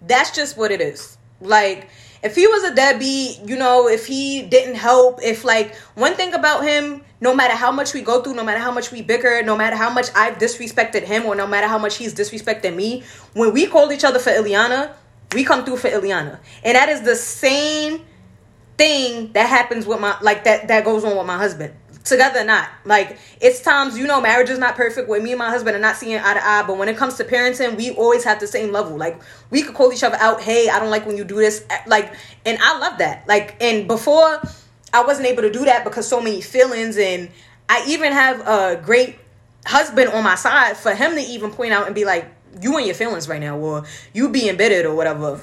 That's just what it is. Like, if he was a deadbeat, you know, if he didn't help, if like one thing about him, no matter how much we go through, no matter how much we bicker, no matter how much I've disrespected him, or no matter how much he's disrespected me, when we call each other for Ileana, we come through for Ileana. And that is the same thing that happens with my like that that goes on with my husband. Together not. Like it's times you know marriage is not perfect where me and my husband are not seeing eye to eye but when it comes to parenting we always have the same level. Like we could call each other out hey i don't like when you do this like and i love that. Like and before I wasn't able to do that because so many feelings and I even have a great husband on my side for him to even point out and be like, you and your feelings right now, or you being bitter or whatever.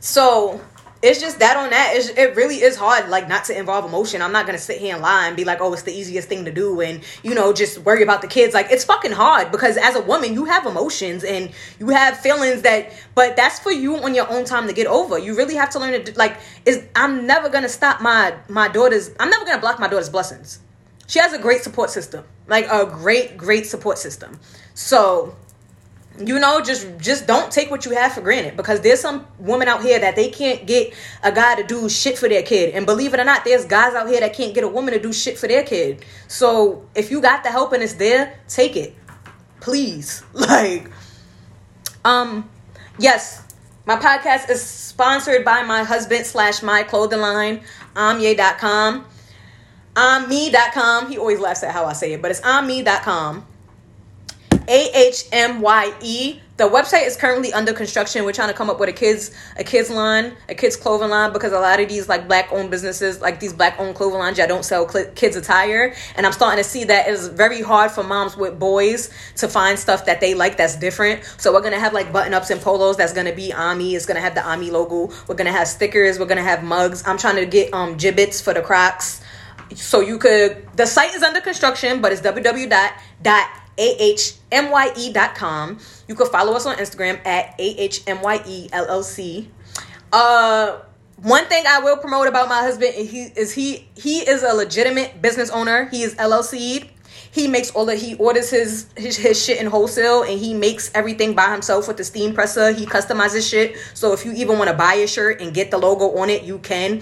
So it's just that on that it's, it really is hard like not to involve emotion. I'm not gonna sit here and lie and be like oh it's the easiest thing to do and you know just worry about the kids. Like it's fucking hard because as a woman you have emotions and you have feelings that but that's for you on your own time to get over. You really have to learn to like is i'm never gonna stop my my daughter's i'm never gonna block my daughter's blessings. She has a great support system like a great great support system. So you know just just don't take what you have for granted. Because there's some women out here that they can't get a guy to do shit for their kid. And believe it or not there's guys out here that can't get a woman to do shit for their kid. So if you got the help and it's there take it. Please. Like um yes. My podcast is sponsored by my husband slash my clothing line ahmye.com me.com he always laughs at how i say it but it's me.com a H M Y E. The website is currently under construction. We're trying to come up with a kids a kids line, a kids clothing line because a lot of these like black owned businesses, like these black owned clothing lines, that don't sell cl- kids attire, and I'm starting to see that it's very hard for moms with boys to find stuff that they like that's different. So we're gonna have like button ups and polos that's gonna be Ahmye. It's gonna have the Ahmye logo. We're gonna have stickers. We're gonna have mugs. I'm trying to get um Jibbitz for the Crocs So you could the site is under construction, but it's www.ahmye.com. You could follow us on Instagram at ahmyellc. Uh one thing I will promote about my husband he is he he is a legitimate business owner. He is LLC. He makes all of he orders his, his his shit in wholesale and he makes everything by himself with the steam presser. He customizes shit. So if you even want to buy a shirt and get the logo on it, you can.